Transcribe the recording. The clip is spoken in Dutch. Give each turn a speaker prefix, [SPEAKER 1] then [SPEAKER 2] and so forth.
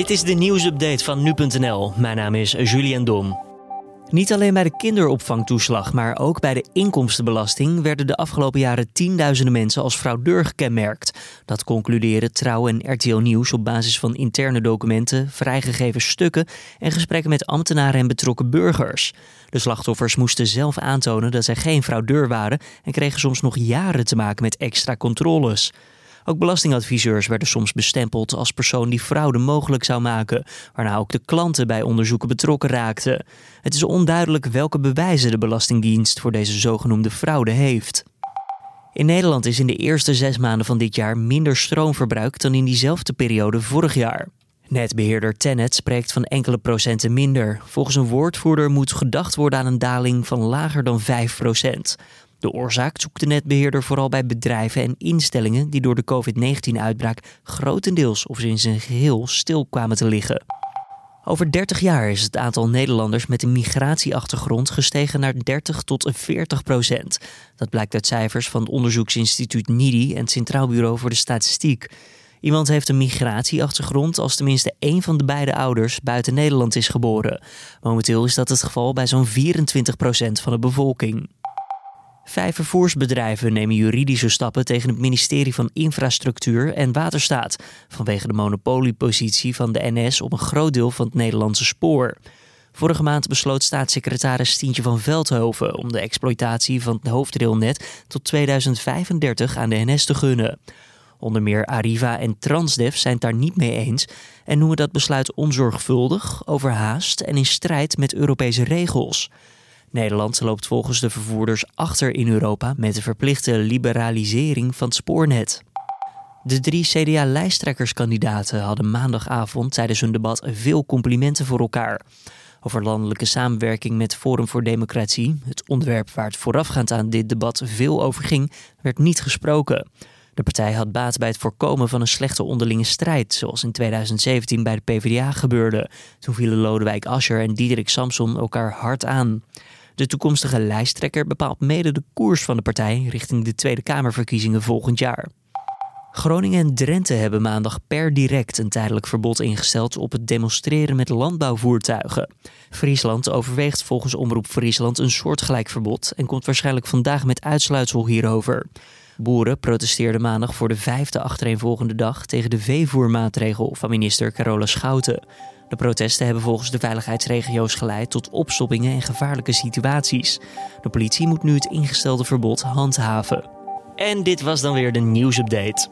[SPEAKER 1] Dit is de nieuwsupdate van nu.nl. Mijn naam is Julian Dom. Niet alleen bij de kinderopvangtoeslag, maar ook bij de inkomstenbelasting werden de afgelopen jaren tienduizenden mensen als fraudeur gekenmerkt. Dat concluderen Trouw en RTL Nieuws op basis van interne documenten, vrijgegeven stukken en gesprekken met ambtenaren en betrokken burgers. De slachtoffers moesten zelf aantonen dat zij geen fraudeur waren en kregen soms nog jaren te maken met extra controles. Ook belastingadviseurs werden soms bestempeld als persoon die fraude mogelijk zou maken, waarna ook de klanten bij onderzoeken betrokken raakten. Het is onduidelijk welke bewijzen de Belastingdienst voor deze zogenoemde fraude heeft. In Nederland is in de eerste zes maanden van dit jaar minder stroom verbruikt dan in diezelfde periode vorig jaar. Netbeheerder Tennet spreekt van enkele procenten minder. Volgens een woordvoerder moet gedacht worden aan een daling van lager dan 5 procent. De oorzaak zoekt de netbeheerder vooral bij bedrijven en instellingen die door de COVID-19-uitbraak grotendeels of in zijn geheel stil kwamen te liggen. Over 30 jaar is het aantal Nederlanders met een migratieachtergrond gestegen naar 30 tot 40 procent. Dat blijkt uit cijfers van het onderzoeksinstituut NIDI en het Centraal Bureau voor de Statistiek. Iemand heeft een migratieachtergrond als tenminste één van de beide ouders buiten Nederland is geboren. Momenteel is dat het geval bij zo'n 24 procent van de bevolking. Vijf vervoersbedrijven nemen juridische stappen tegen het ministerie van Infrastructuur en Waterstaat vanwege de monopoliepositie van de NS op een groot deel van het Nederlandse spoor. Vorige maand besloot staatssecretaris Stientje van Veldhoven om de exploitatie van het hoofdrailnet tot 2035 aan de NS te gunnen. Onder meer Arriva en Transdev zijn het daar niet mee eens en noemen dat besluit onzorgvuldig, overhaast en in strijd met Europese regels. Nederland loopt volgens de vervoerders achter in Europa met de verplichte liberalisering van het spoornet. De drie CDA-lijsttrekkerskandidaten hadden maandagavond tijdens hun debat veel complimenten voor elkaar. Over landelijke samenwerking met Forum voor Democratie, het onderwerp waar het voorafgaand aan dit debat veel over ging, werd niet gesproken. De partij had baat bij het voorkomen van een slechte onderlinge strijd, zoals in 2017 bij de PvdA gebeurde. Toen vielen Lodewijk Asscher en Diederik Samson elkaar hard aan. De toekomstige lijsttrekker bepaalt mede de koers van de partij richting de Tweede Kamerverkiezingen volgend jaar. Groningen en Drenthe hebben maandag per direct een tijdelijk verbod ingesteld op het demonstreren met landbouwvoertuigen. Friesland overweegt volgens Omroep Friesland een soortgelijk verbod en komt waarschijnlijk vandaag met uitsluitsel hierover. Boeren protesteerden maandag voor de vijfde achtereenvolgende dag tegen de veevoermaatregel van minister Carola Schouten. De protesten hebben volgens de veiligheidsregio's geleid tot opstoppingen en gevaarlijke situaties. De politie moet nu het ingestelde verbod handhaven. En dit was dan weer de nieuwsupdate.